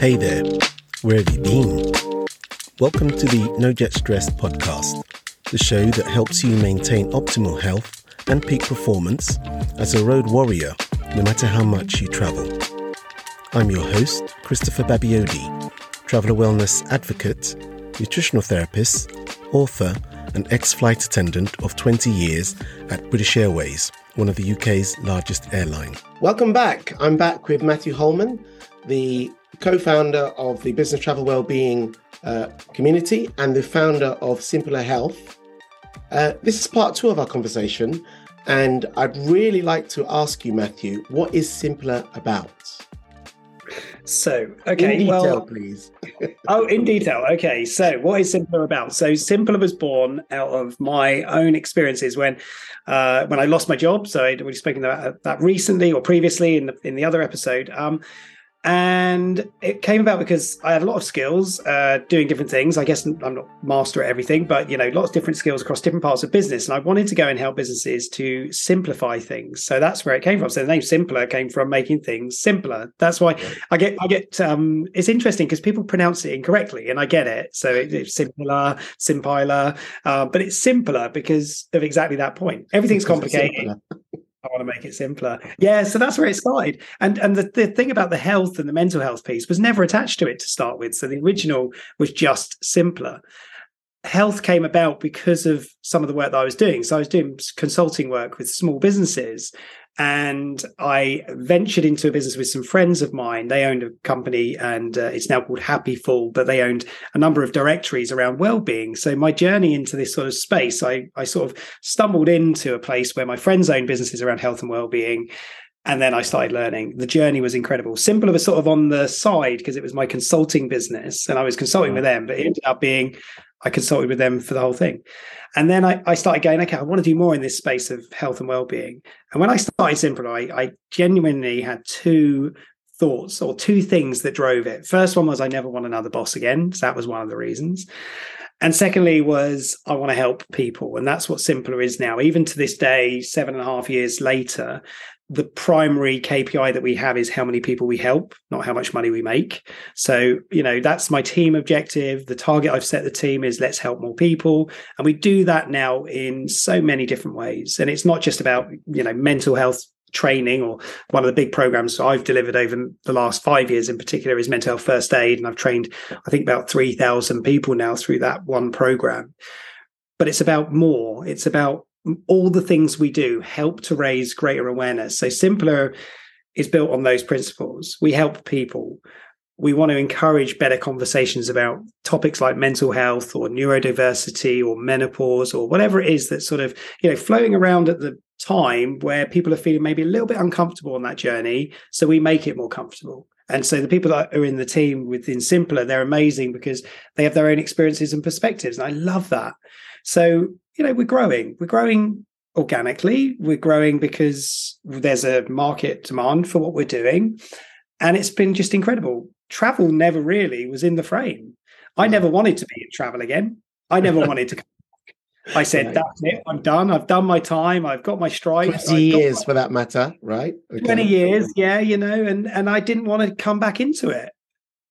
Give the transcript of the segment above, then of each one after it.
Hey there, where have you been? Welcome to the No Jet Stress podcast, the show that helps you maintain optimal health and peak performance as a road warrior, no matter how much you travel. I'm your host, Christopher Babayode, traveler wellness advocate, nutritional therapist, author, and ex flight attendant of 20 years at British Airways, one of the UK's largest airline. Welcome back. I'm back with Matthew Holman, the co founder of the Business Travel Wellbeing uh, community and the founder of Simpila Health. Uh, this is part two of our conversation, and I'd really like to ask you, Matthew, what is Simpila about? So, okay, in detail, well, please. oh, in detail. Okay, so what is Simpila about? So, Simpila was born out of my own experiences when, uh, when I lost my job. So, already spoken about that recently or previously in the in the other episode. Um, and it came about because I had a lot of skills uh, doing different things. I guess I'm not master at everything, but you know, lots of different skills across different parts of business. And I wanted to go and help businesses to simplify things. So that's where it came from. So the name Simpila came from making things simpler. That's why I get I get. Um, it's interesting because people pronounce it incorrectly, and I get it. So it, it's simpler, simpiler, uh, but it's simpler because of exactly that point. Everything's complicated. I want to make it simpler. Yeah, so that's where it started. And and the, the thing about the health and the mental health piece was never attached to it to start with. So the original was just Simpila. Health came about because of some of the work that I was doing. So I was doing consulting work with small businesses and I ventured into a business with some friends of mine. They owned a company, and uh, it's now called Happiful, but they owned a number of directories around well-being. So my journey into this sort of space, I I sort of stumbled into a place where my friends owned businesses around health and well-being. And then I started learning. The journey was incredible. Simpila was sort of on the side because it was my consulting business and I was consulting with them, but it ended up being I consulted with them for the whole thing. And then I, I started going, okay, I want to do more in this space of health and well-being. And when I started Simple, I, I genuinely had two thoughts or two things that drove it. First one was I never want another boss again. So that was one of the reasons. And secondly was I want to help people. And that's what Simpila is now. Even to this day, seven and a half years later, the primary KPI that we have is how many people we help, not how much money we make. So, you know, that's my team objective. The target I've set the team is let's help more people. And we do that now in so many different ways. And it's not just about, you know, mental health training or one of the big programs I've delivered over the last five years in particular is mental health first aid. And I've trained, I think, about 3,000 people now through that one program. But it's about more. It's about all the things we do help to raise greater awareness. So Simpila is built on those principles. We help people. We want to encourage better conversations about topics like mental health or neurodiversity or menopause or whatever it is that's sort of, you know, floating around at the time where people are feeling maybe a little bit uncomfortable on that journey. So we make it more comfortable. And so the people that are in the team within Simpila, they're amazing because they have their own experiences and perspectives. And I love that. So you know, we're growing. We're growing organically. We're growing because there's a market demand for what we're doing. And it's been just incredible. Travel never really was in the frame. I never wanted to be in travel again. I never wanted to Come back. I said, that's it. I'm done. I've done my time. I've got my stripes. 20 years my... for that matter, right? Okay. 20 years, yeah, you know, and, and I didn't want to come back into it.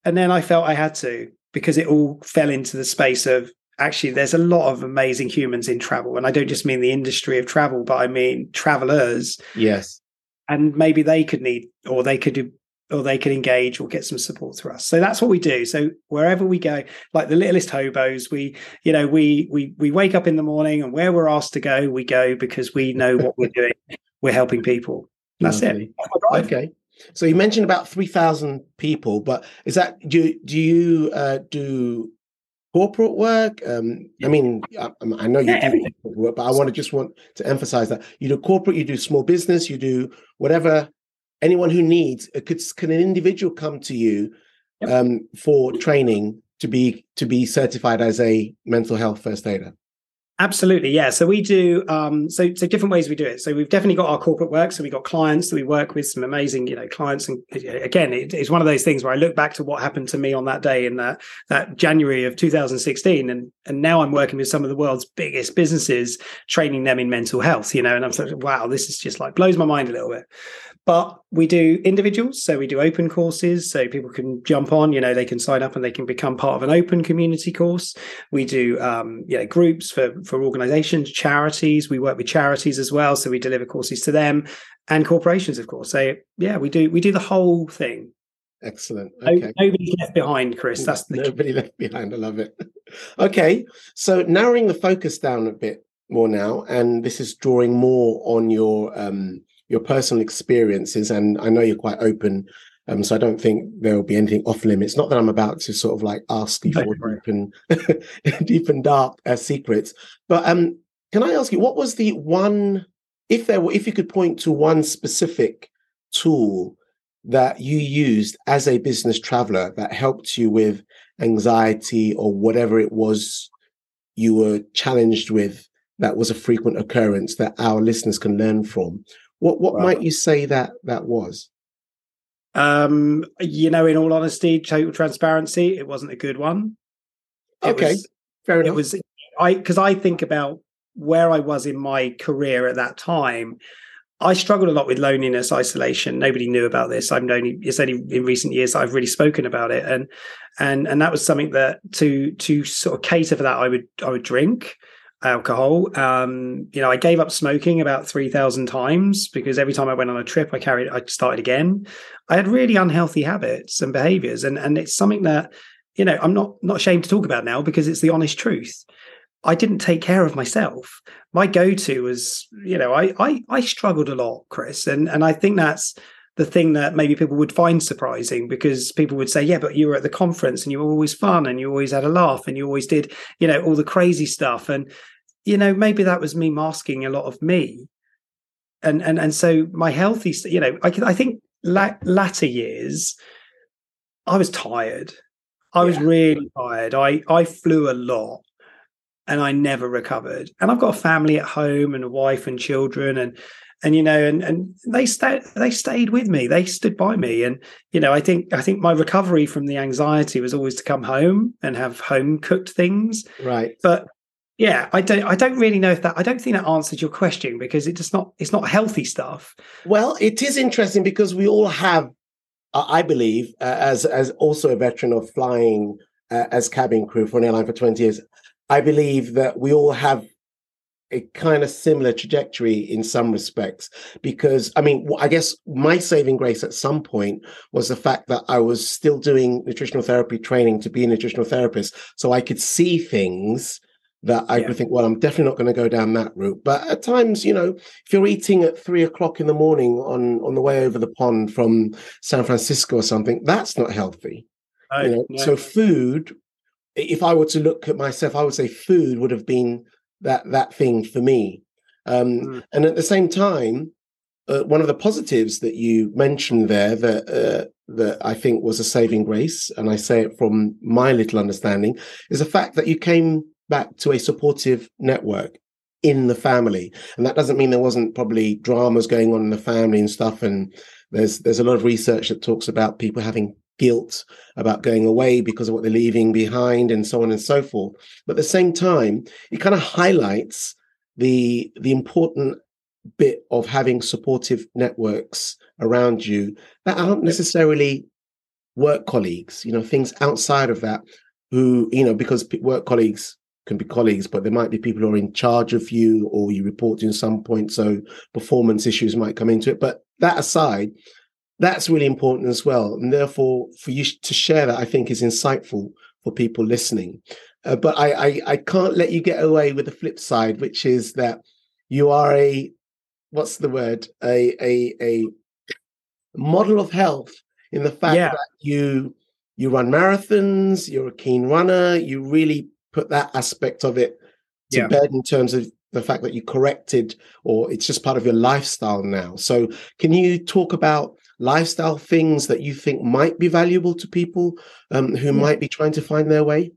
And then I felt I had to because it all fell into the space of actually there's a lot of amazing humans in travel and i don't just mean the industry of travel but i mean travelers. Yes. And maybe they could need or they could do or they could engage or get some support through us. So that's what we do. So wherever we go like the littlest hobos we you know we we we wake up in the morning and where we're asked to go we go because we know what we're doing. We're helping people. That's Lovely. it okay. So you mentioned about 3000 people but is that do do you uh, do corporate work? Um, I mean, I, I know you yeah, do corporate work, but I want to just want to emphasize that you do corporate, you do small business, you do whatever. Anyone who needs, it could can an individual come to you yep. um, for training to be to be certified as a mental health first aider? Absolutely, yeah. So we do um, so so different ways we do it. So we've definitely got our corporate work. So we've got clients that we work with, some amazing, you know, clients. And again, it, it's one of those things where I look back to what happened to me on that day in that that January of 2016, and and now I'm working with some of the world's biggest businesses, training them in mental health. You know, and I'm like, wow, this is just like blows my mind a little bit. But we do individuals, so we do open courses, so people can jump on. You know, they can sign up and they can become part of an open community course. We do, um, you know, groups for for organisations, charities. We work with charities as well, so we deliver courses to them and corporations, of course. So yeah, we do we do the whole thing. Excellent. Okay. Nobody's left behind, Chris. That's the nobody left behind. I love it. okay, so narrowing the focus down a bit more now, and this is drawing more on your um, your personal experiences, and I know you're quite open. Um, so I don't think there will be anything off limits. Not that I'm about to sort of like ask you for deep and deep and dark uh, secrets, but um, can I ask you what was the one, if there were, if you could point to one specific tool that you used as a business traveler that helped you with anxiety or whatever it was you were challenged with that was a frequent occurrence that our listeners can learn from what what wow. might you say that that was? Um, you know, in all honesty, total transparency, it wasn't a good one. It okay, was, fair enough. It was I because I think about where I was in my career at that time. I struggled a lot with loneliness, isolation. Nobody knew about this. I'm only it's only in recent years I've really spoken about it, and and and that was something that to to sort of cater for that, I would I would drink alcohol. Um, you know, I gave up smoking about 3,000 times because every time I went on a trip, I carried, I started again. I had really unhealthy habits and behaviors. And, and it's something that, you know, I'm not, not ashamed to talk about now because it's the honest truth. I didn't take care of myself. My go-to was, you know, I, I, I struggled a lot, Chris. And, and I think that's, the thing that maybe people would find surprising because people would say, yeah, but you were at the conference and you were always fun and you always had a laugh and you always did, you know, all the crazy stuff. And, you know, maybe that was me masking a lot of me. And, and, and so my healthy, you know, I, I think la- latter years, I was tired. I yeah. was really tired. I, I flew a lot and I never recovered. And I've got a family at home and a wife and children and and you know and and they stayed they stayed with me. They stood by me. And you know i think i think my recovery from the anxiety was always to come home and have home cooked things. Right. But yeah i don't i don't really know if that i don't think that answers your question because it's just not it's not healthy stuff. Well it is interesting because we all have uh, i believe uh, as as also a veteran of flying uh, as cabin crew for an airline for 20 years i believe that we all have a kind of similar trajectory in some respects because i mean i guess my saving grace at some point was the fact that i was still doing nutritional therapy training to be a nutritional therapist so i could see things that i yeah. would think well i'm definitely not going to go down that route but at times you know if you're eating at three o'clock in the morning on on the way over the pond from san francisco or something that's not healthy you know? so food if i were to look at myself i would say food would have been that that thing for me. Um, mm. And at the same time, uh, one of the positives that you mentioned there that uh, that I think was a saving grace, and I say it from my little understanding, is the fact that you came back to a supportive network in the family, and that doesn't mean there wasn't probably dramas going on in the family and stuff. And there's there's a lot of research that talks about people having guilt about going away because of what they're leaving behind and so on and so forth. But at the same time it kind of highlights the the important bit of having supportive networks around you that aren't necessarily work colleagues you know things outside of that who you know because work colleagues can be colleagues but there might be people who are in charge of you or you report to in some point so performance issues might come into it. But that aside that's really important as well. And therefore, for you to share that, I think is insightful for people listening. Uh, but I, I, I can't let you get away with the flip side, which is that you are a what's the word a a a model of health in the fact yeah. that you you run marathons, you're a keen runner, you really put that aspect of it to yeah. bed in terms of the fact that you corrected or it's just part of your lifestyle now. So can you talk about lifestyle things that you think might be valuable to people um, who yeah. might be trying to find their way?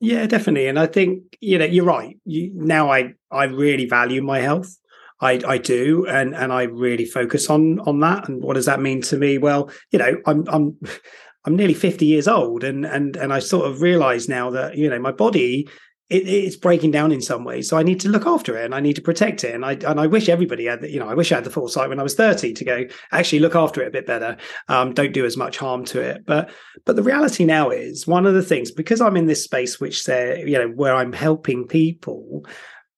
Yeah, definitely. And I think you know you're right. You, now I I really value my health. I, I do, and and I really focus on on that. And what does that mean to me? Well, you know, I'm I'm I'm nearly 50 years old, and and and I sort of realize now that you know my body it, it's breaking down in some ways. So I need to look after it and I need to protect it. And I and I wish everybody had, you know, I wish I had the foresight when I was 30 to go actually look after it a bit better. Um, don't do as much harm to it. But but the reality now is one of the things because I'm in this space which say, you know, where I'm helping people,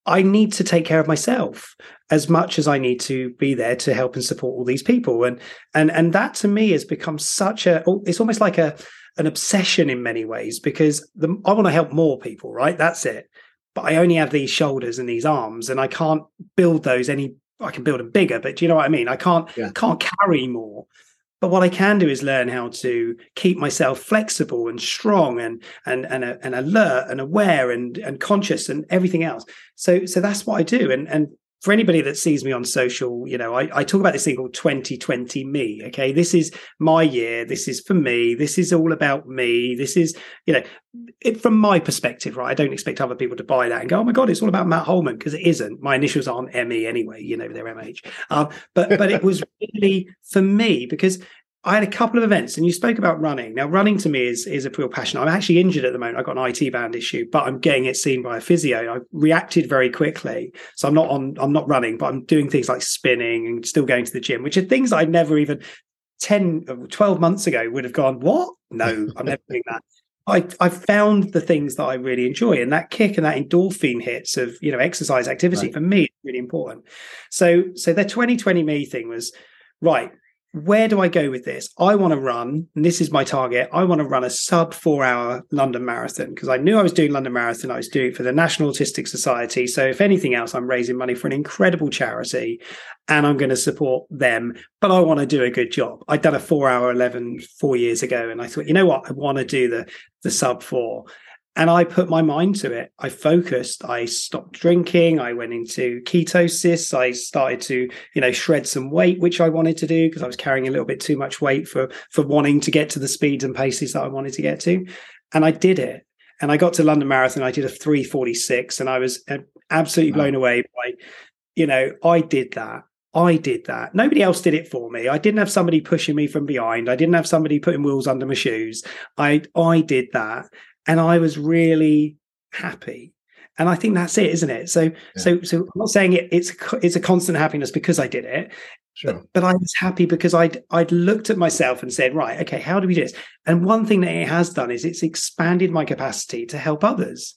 I need to take care of myself as much as I need to be there to help and support all these people. And and and that to me has become such a it's almost like a an obsession in many ways because the, I want to help more people, right? That's it. But I only have these shoulders and these arms, and I can't build those any. I can build them bigger, but do you know what I mean? I can't yeah. can't carry more. But what I can do is learn how to keep myself flexible and strong and and and, uh, and alert and aware and and conscious and everything else. So so that's what I do. And and for anybody that sees me on social, you know, I, I, talk about this thing called 2020 me. Okay. This is my year. This is for me. This is all about me. This is, you know, it, from my perspective, right? I don't expect other people to buy that and go, oh my God, it's all about Matt Holman because it isn't. My initials aren't ME anyway, you know, they're MH. Um, but, but it was really for me because I had a couple of events, and you spoke about running. Now, running to me is is a real passion. I'm actually injured at the moment. I've got an IT band issue, but I'm getting it seen by a physio. I reacted very quickly, so I'm not on. I'm not running, but I'm doing things like spinning and still going to the gym, which are things I never even 10, 12 months ago would have gone. What? No, I'm never doing that. I I found the things that I really enjoy, and that kick and that endorphin hits of you know exercise activity right. for me is really important. So so the 2020 me thing was right where do I go with this? I want to run, and this is my target. I want to run a sub four hour London marathon because I knew I was doing London Marathon. I was doing it for the National Autistic Society. So, if anything else, I'm raising money for an incredible charity and I'm going to support them. But I want to do a good job. I'd done a four hour 11 four years ago, and I thought, you know what? I want to do the, the sub four and I put my mind to it. I focused. I stopped drinking. I went into ketosis. I started to, you know, shred some weight, which I wanted to do because I was carrying a little bit too much weight for for wanting to get to the speeds and paces that I wanted to get to. And I did it. And I got to London Marathon. I did a 346 and I was uh, absolutely blown away by, you know, I did that. I did that. Nobody else did it for me. I didn't have somebody pushing me from behind. I didn't have somebody putting wheels under my shoes. I I did that and I was really happy. And I think that's it, isn't it? So, yeah. so, so I'm not saying it, it's it's a constant happiness because I did it, sure. but, but I was happy because I'd I'd looked at myself and said, right, okay, how do we do this? And one thing that it has done is it's expanded my capacity to help others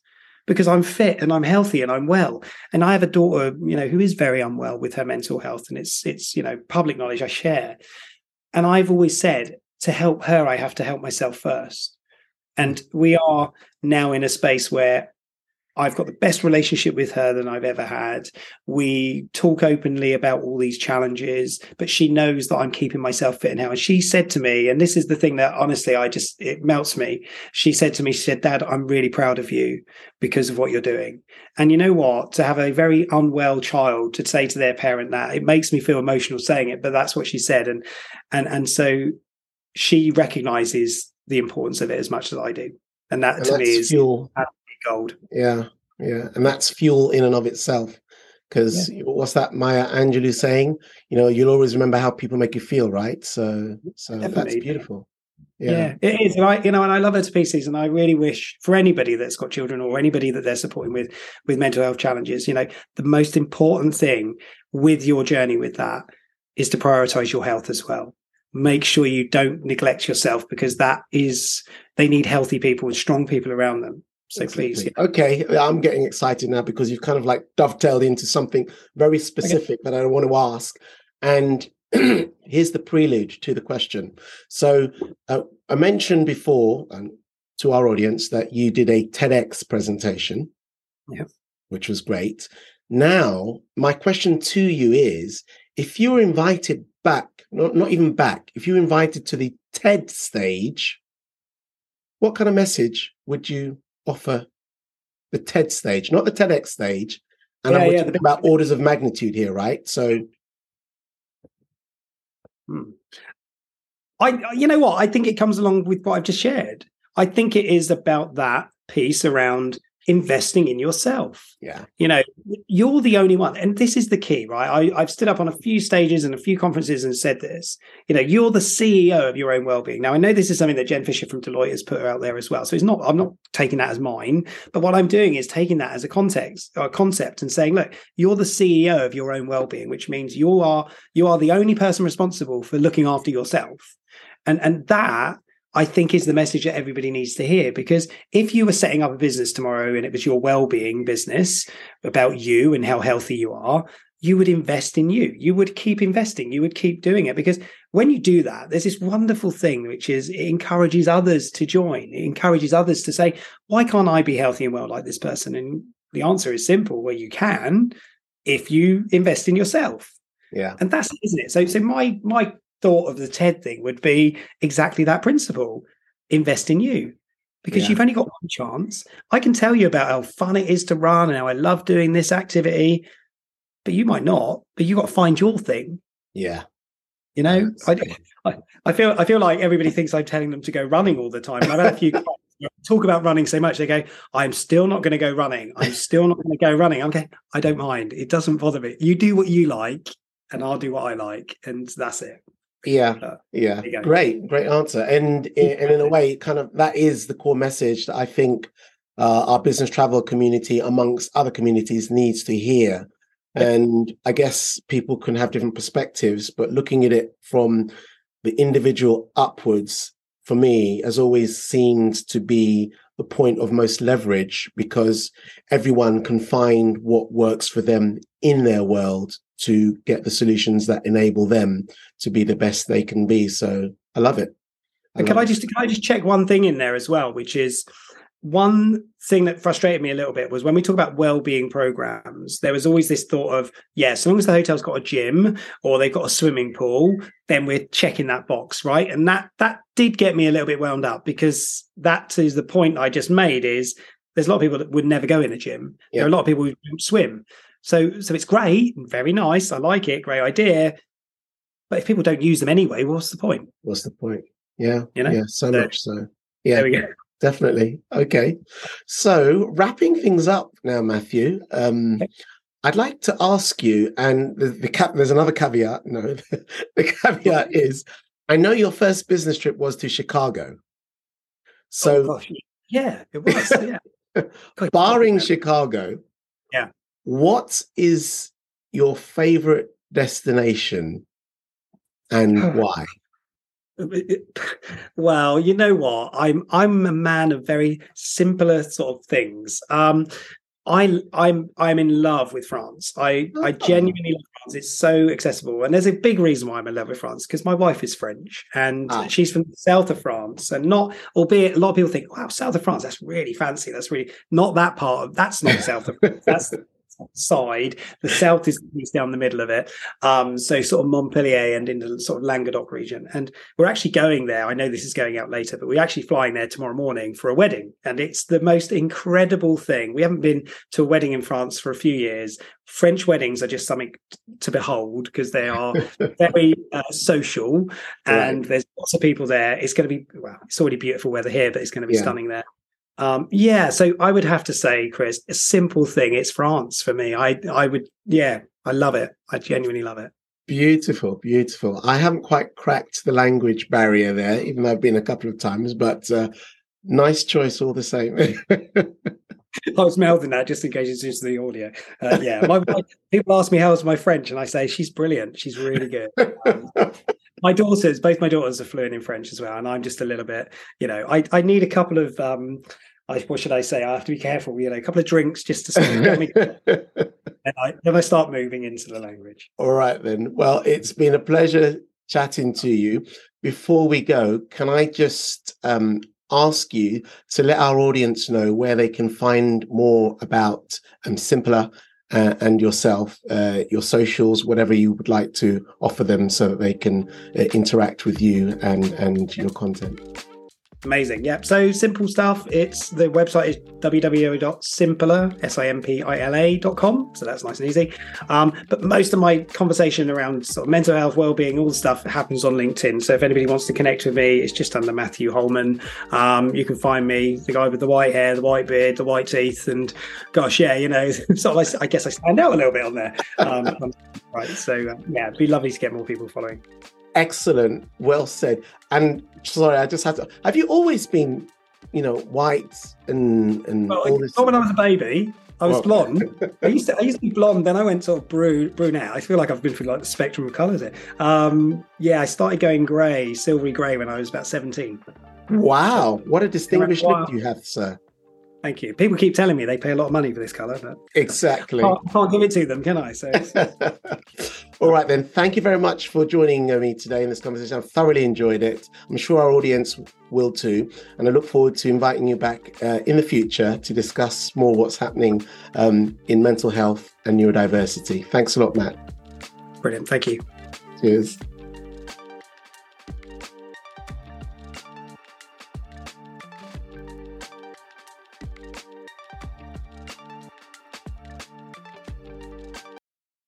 because I'm fit and I'm healthy and I'm well. And I have a daughter, you know, who is very unwell with her mental health, and it's it's you know public knowledge I share. And I've always said to help her, I have to help myself first. And we are now in a space where I've got the best relationship with her than I've ever had. We talk openly about all these challenges, but she knows that I'm keeping myself fit now. And she said to me, and this is the thing that honestly, I just, it melts me. She said to me, she said, Dad, I'm really proud of you because of what you're doing. And you know what? To have a very unwell child to say to their parent that, it makes me feel emotional saying it, but that's what she said. And, and, and so she recognizes the importance of it as much as I do. And that and to me is fuel. Gold. Yeah. Yeah. And that's fuel in and of itself. Because yeah. what's that Maya Angelou saying? You know, you'll always remember how people make you feel, right? So so Definitely. that's beautiful. Yeah. yeah. it is. And I, you know, and I love her to pieces. And I really wish for anybody that's got children or anybody that they're supporting with with mental health challenges, you know, the most important thing with your journey with that is to prioritize your health as well make sure you don't neglect yourself because that is they need healthy people and strong people around them so exactly. please yeah. okay i'm getting excited now because you've kind of like dovetailed into something very specific okay. that i want to ask and here's the prelude to the question so uh, i mentioned before um, to our audience that you did a tedx presentation yeah. which was great now my question to you is if you were invited back not, not even back, if you invited to the TED stage, what kind of message would you offer the TED stage, not the TEDx stage? And yeah, I'm yeah, talking the- about orders of magnitude here, right? So, hmm. I, you know what? I think it comes along with what I've just shared. I think it is about that piece around investing in yourself. Yeah. You know, you're the only one. And this is the key, right? I, have stood up on a few stages and a few conferences and said this. You know, you're the CEO of your own well-being. Now, I know this is something that Jen Fisher from Deloitte has put out there as well. So it's not, I'm not taking that as mine, but what I'm doing is taking that as a context or a concept and saying, look, you're the CEO of your own well-being, which means you are you are the only person responsible for looking after yourself. And and that I think is the message that everybody needs to hear. Because if you were setting up a business tomorrow and it was your well-being business about you and how healthy you are, you would invest in you. You would keep investing. You would keep doing it because when you do that, there's this wonderful thing which is it encourages others to join. It encourages others to say, "Why can't I be healthy and well like this person?" And the answer is simple: well, you can if you invest in yourself. Yeah, and that's isn't it. So, so my my thought of the TED thing would be exactly that principle invest in you because yeah. you've only got one chance. I can tell you about how fun it is to run and how I love doing this activity, but you might not. But you've got to find your thing. Yeah. You know, I, I, I feel I feel like everybody thinks I'm telling them to go running all the time. I've had a few talk about running so much, they go, I'm still not going to go running. I'm still not going to go running. I'm going, I don't mind. It doesn't bother me. You do what you like, and I'll do what I like, and that's it. Yeah, uh, yeah, great, great answer. And in, and in a way, kind of that is the core message that I think uh, our business travel community, amongst other communities, needs to hear. And I guess people can have different perspectives, but looking at it from the individual upwards, for me, has always seemed to be the point of most leverage because everyone can find what works for them in their world to get the solutions that enable them to be the best they can be. So I love it. I and can I just can I just check one thing in there as well, which is one thing that frustrated me a little bit was when we talk about well-being programs there was always this thought of yeah as long as the hotel's got a gym or they've got a swimming pool then we're checking that box right and that that did get me a little bit wound up because that is the point i just made is there's a lot of people that would never go in a gym yeah. there are a lot of people who don't swim so so it's great, very nice. I like it, great idea. But if people don't use them anyway, what's the point? What's the point? Yeah, you know, yeah, so, so much so. Yeah, there we go. Definitely. Okay. So wrapping things up now, Matthew. Um, okay. I'd like to ask you, and the, the there's another caveat. No, the, caveat is, I know your first business trip was to Chicago. So, oh, yeah, it was. Yeah. barring Chicago, yeah, what is your favorite destination and why? Well, you know what? I'm I'm a man of very simpler sort of things. Um, I I'm I'm in love with France. I oh. I genuinely love France. It's so accessible, and there's a big reason why I'm in love with France because my wife is French and oh. she's from the south of France, and not albeit a lot of people think, wow, south of France, that's really fancy. That's really not that part of that's not south of France. That's side. The south is, down the middle of it. Um, so sort of Montpellier and in the sort of Languedoc region. And we're actually going there. I know this is going out later, but we're actually flying there tomorrow morning for a wedding. And it's the most incredible thing. We haven't been to a wedding in France for a few years. French weddings are just something to behold because they are very uh, social and right. there's lots of people there. It's going to be, well, it's already beautiful weather here, but it's going to be yeah. stunning there. Um, yeah, so I would have to say, Chris, a simple thing. It's France for me. I I would, yeah, I love it. I genuinely love it. Beautiful, beautiful. I haven't quite cracked the language barrier there, even though I've been a couple of times, but uh, nice choice all the same. I was mouthing that just in case it's just the audio. Uh, yeah, my, my, people ask me how's my French, and I say she's brilliant. She's really good. Um, my daughters, both my daughters, are fluent in French as well, and I'm just a little bit, you know, I I need a couple of um, I, what should I say? I have to be careful, you know, a couple of drinks just to get me. and I, then I start moving into the language. All right, then. Well, it's been a pleasure chatting to you. Before we go, can I just um, ask you to let our audience know where they can find more about um, Simpila uh, and yourself, uh, your socials, whatever you would like to offer them so that they can uh, interact with you and, and your content? Amazing. Yep. So simple stuff. It's the website is www.simpila, S-I-M-P-I-L-A.com. So that's nice and easy. Um, but most of my conversation around sort of mental health, well-being, all the stuff happens on LinkedIn. So if anybody wants to connect with me, it's just under Matthew Holman. Um, you can find me, the guy with the white hair, the white beard, the white teeth, and gosh, yeah, you know, sort of, I guess I stand out a little bit on there. Um, right. So uh, yeah, it'd be lovely to get more people following. Excellent. Well said. And sorry, I just had to. Have you always been, you know, white and and well, all this? When I was a baby. I was well, blonde. I used to I used to be blonde. Then I went sort of bru- brunette. I feel like I've been through like the spectrum of colours here. Um, yeah, I started going grey, silvery grey when I was about seventeen. Wow, what a distinguished look you have, sir. Thank you. People keep telling me they pay a lot of money for this colour, but exactly, I can't, can't give it to them, can I? So, all right then. Thank you very much for joining uh, me today in this conversation. I've thoroughly enjoyed it. I'm sure our audience will too, and I look forward to inviting you back uh, in the future to discuss more what's happening um, in mental health and neurodiversity. Thanks a lot, Matt. Brilliant. Thank you. Cheers.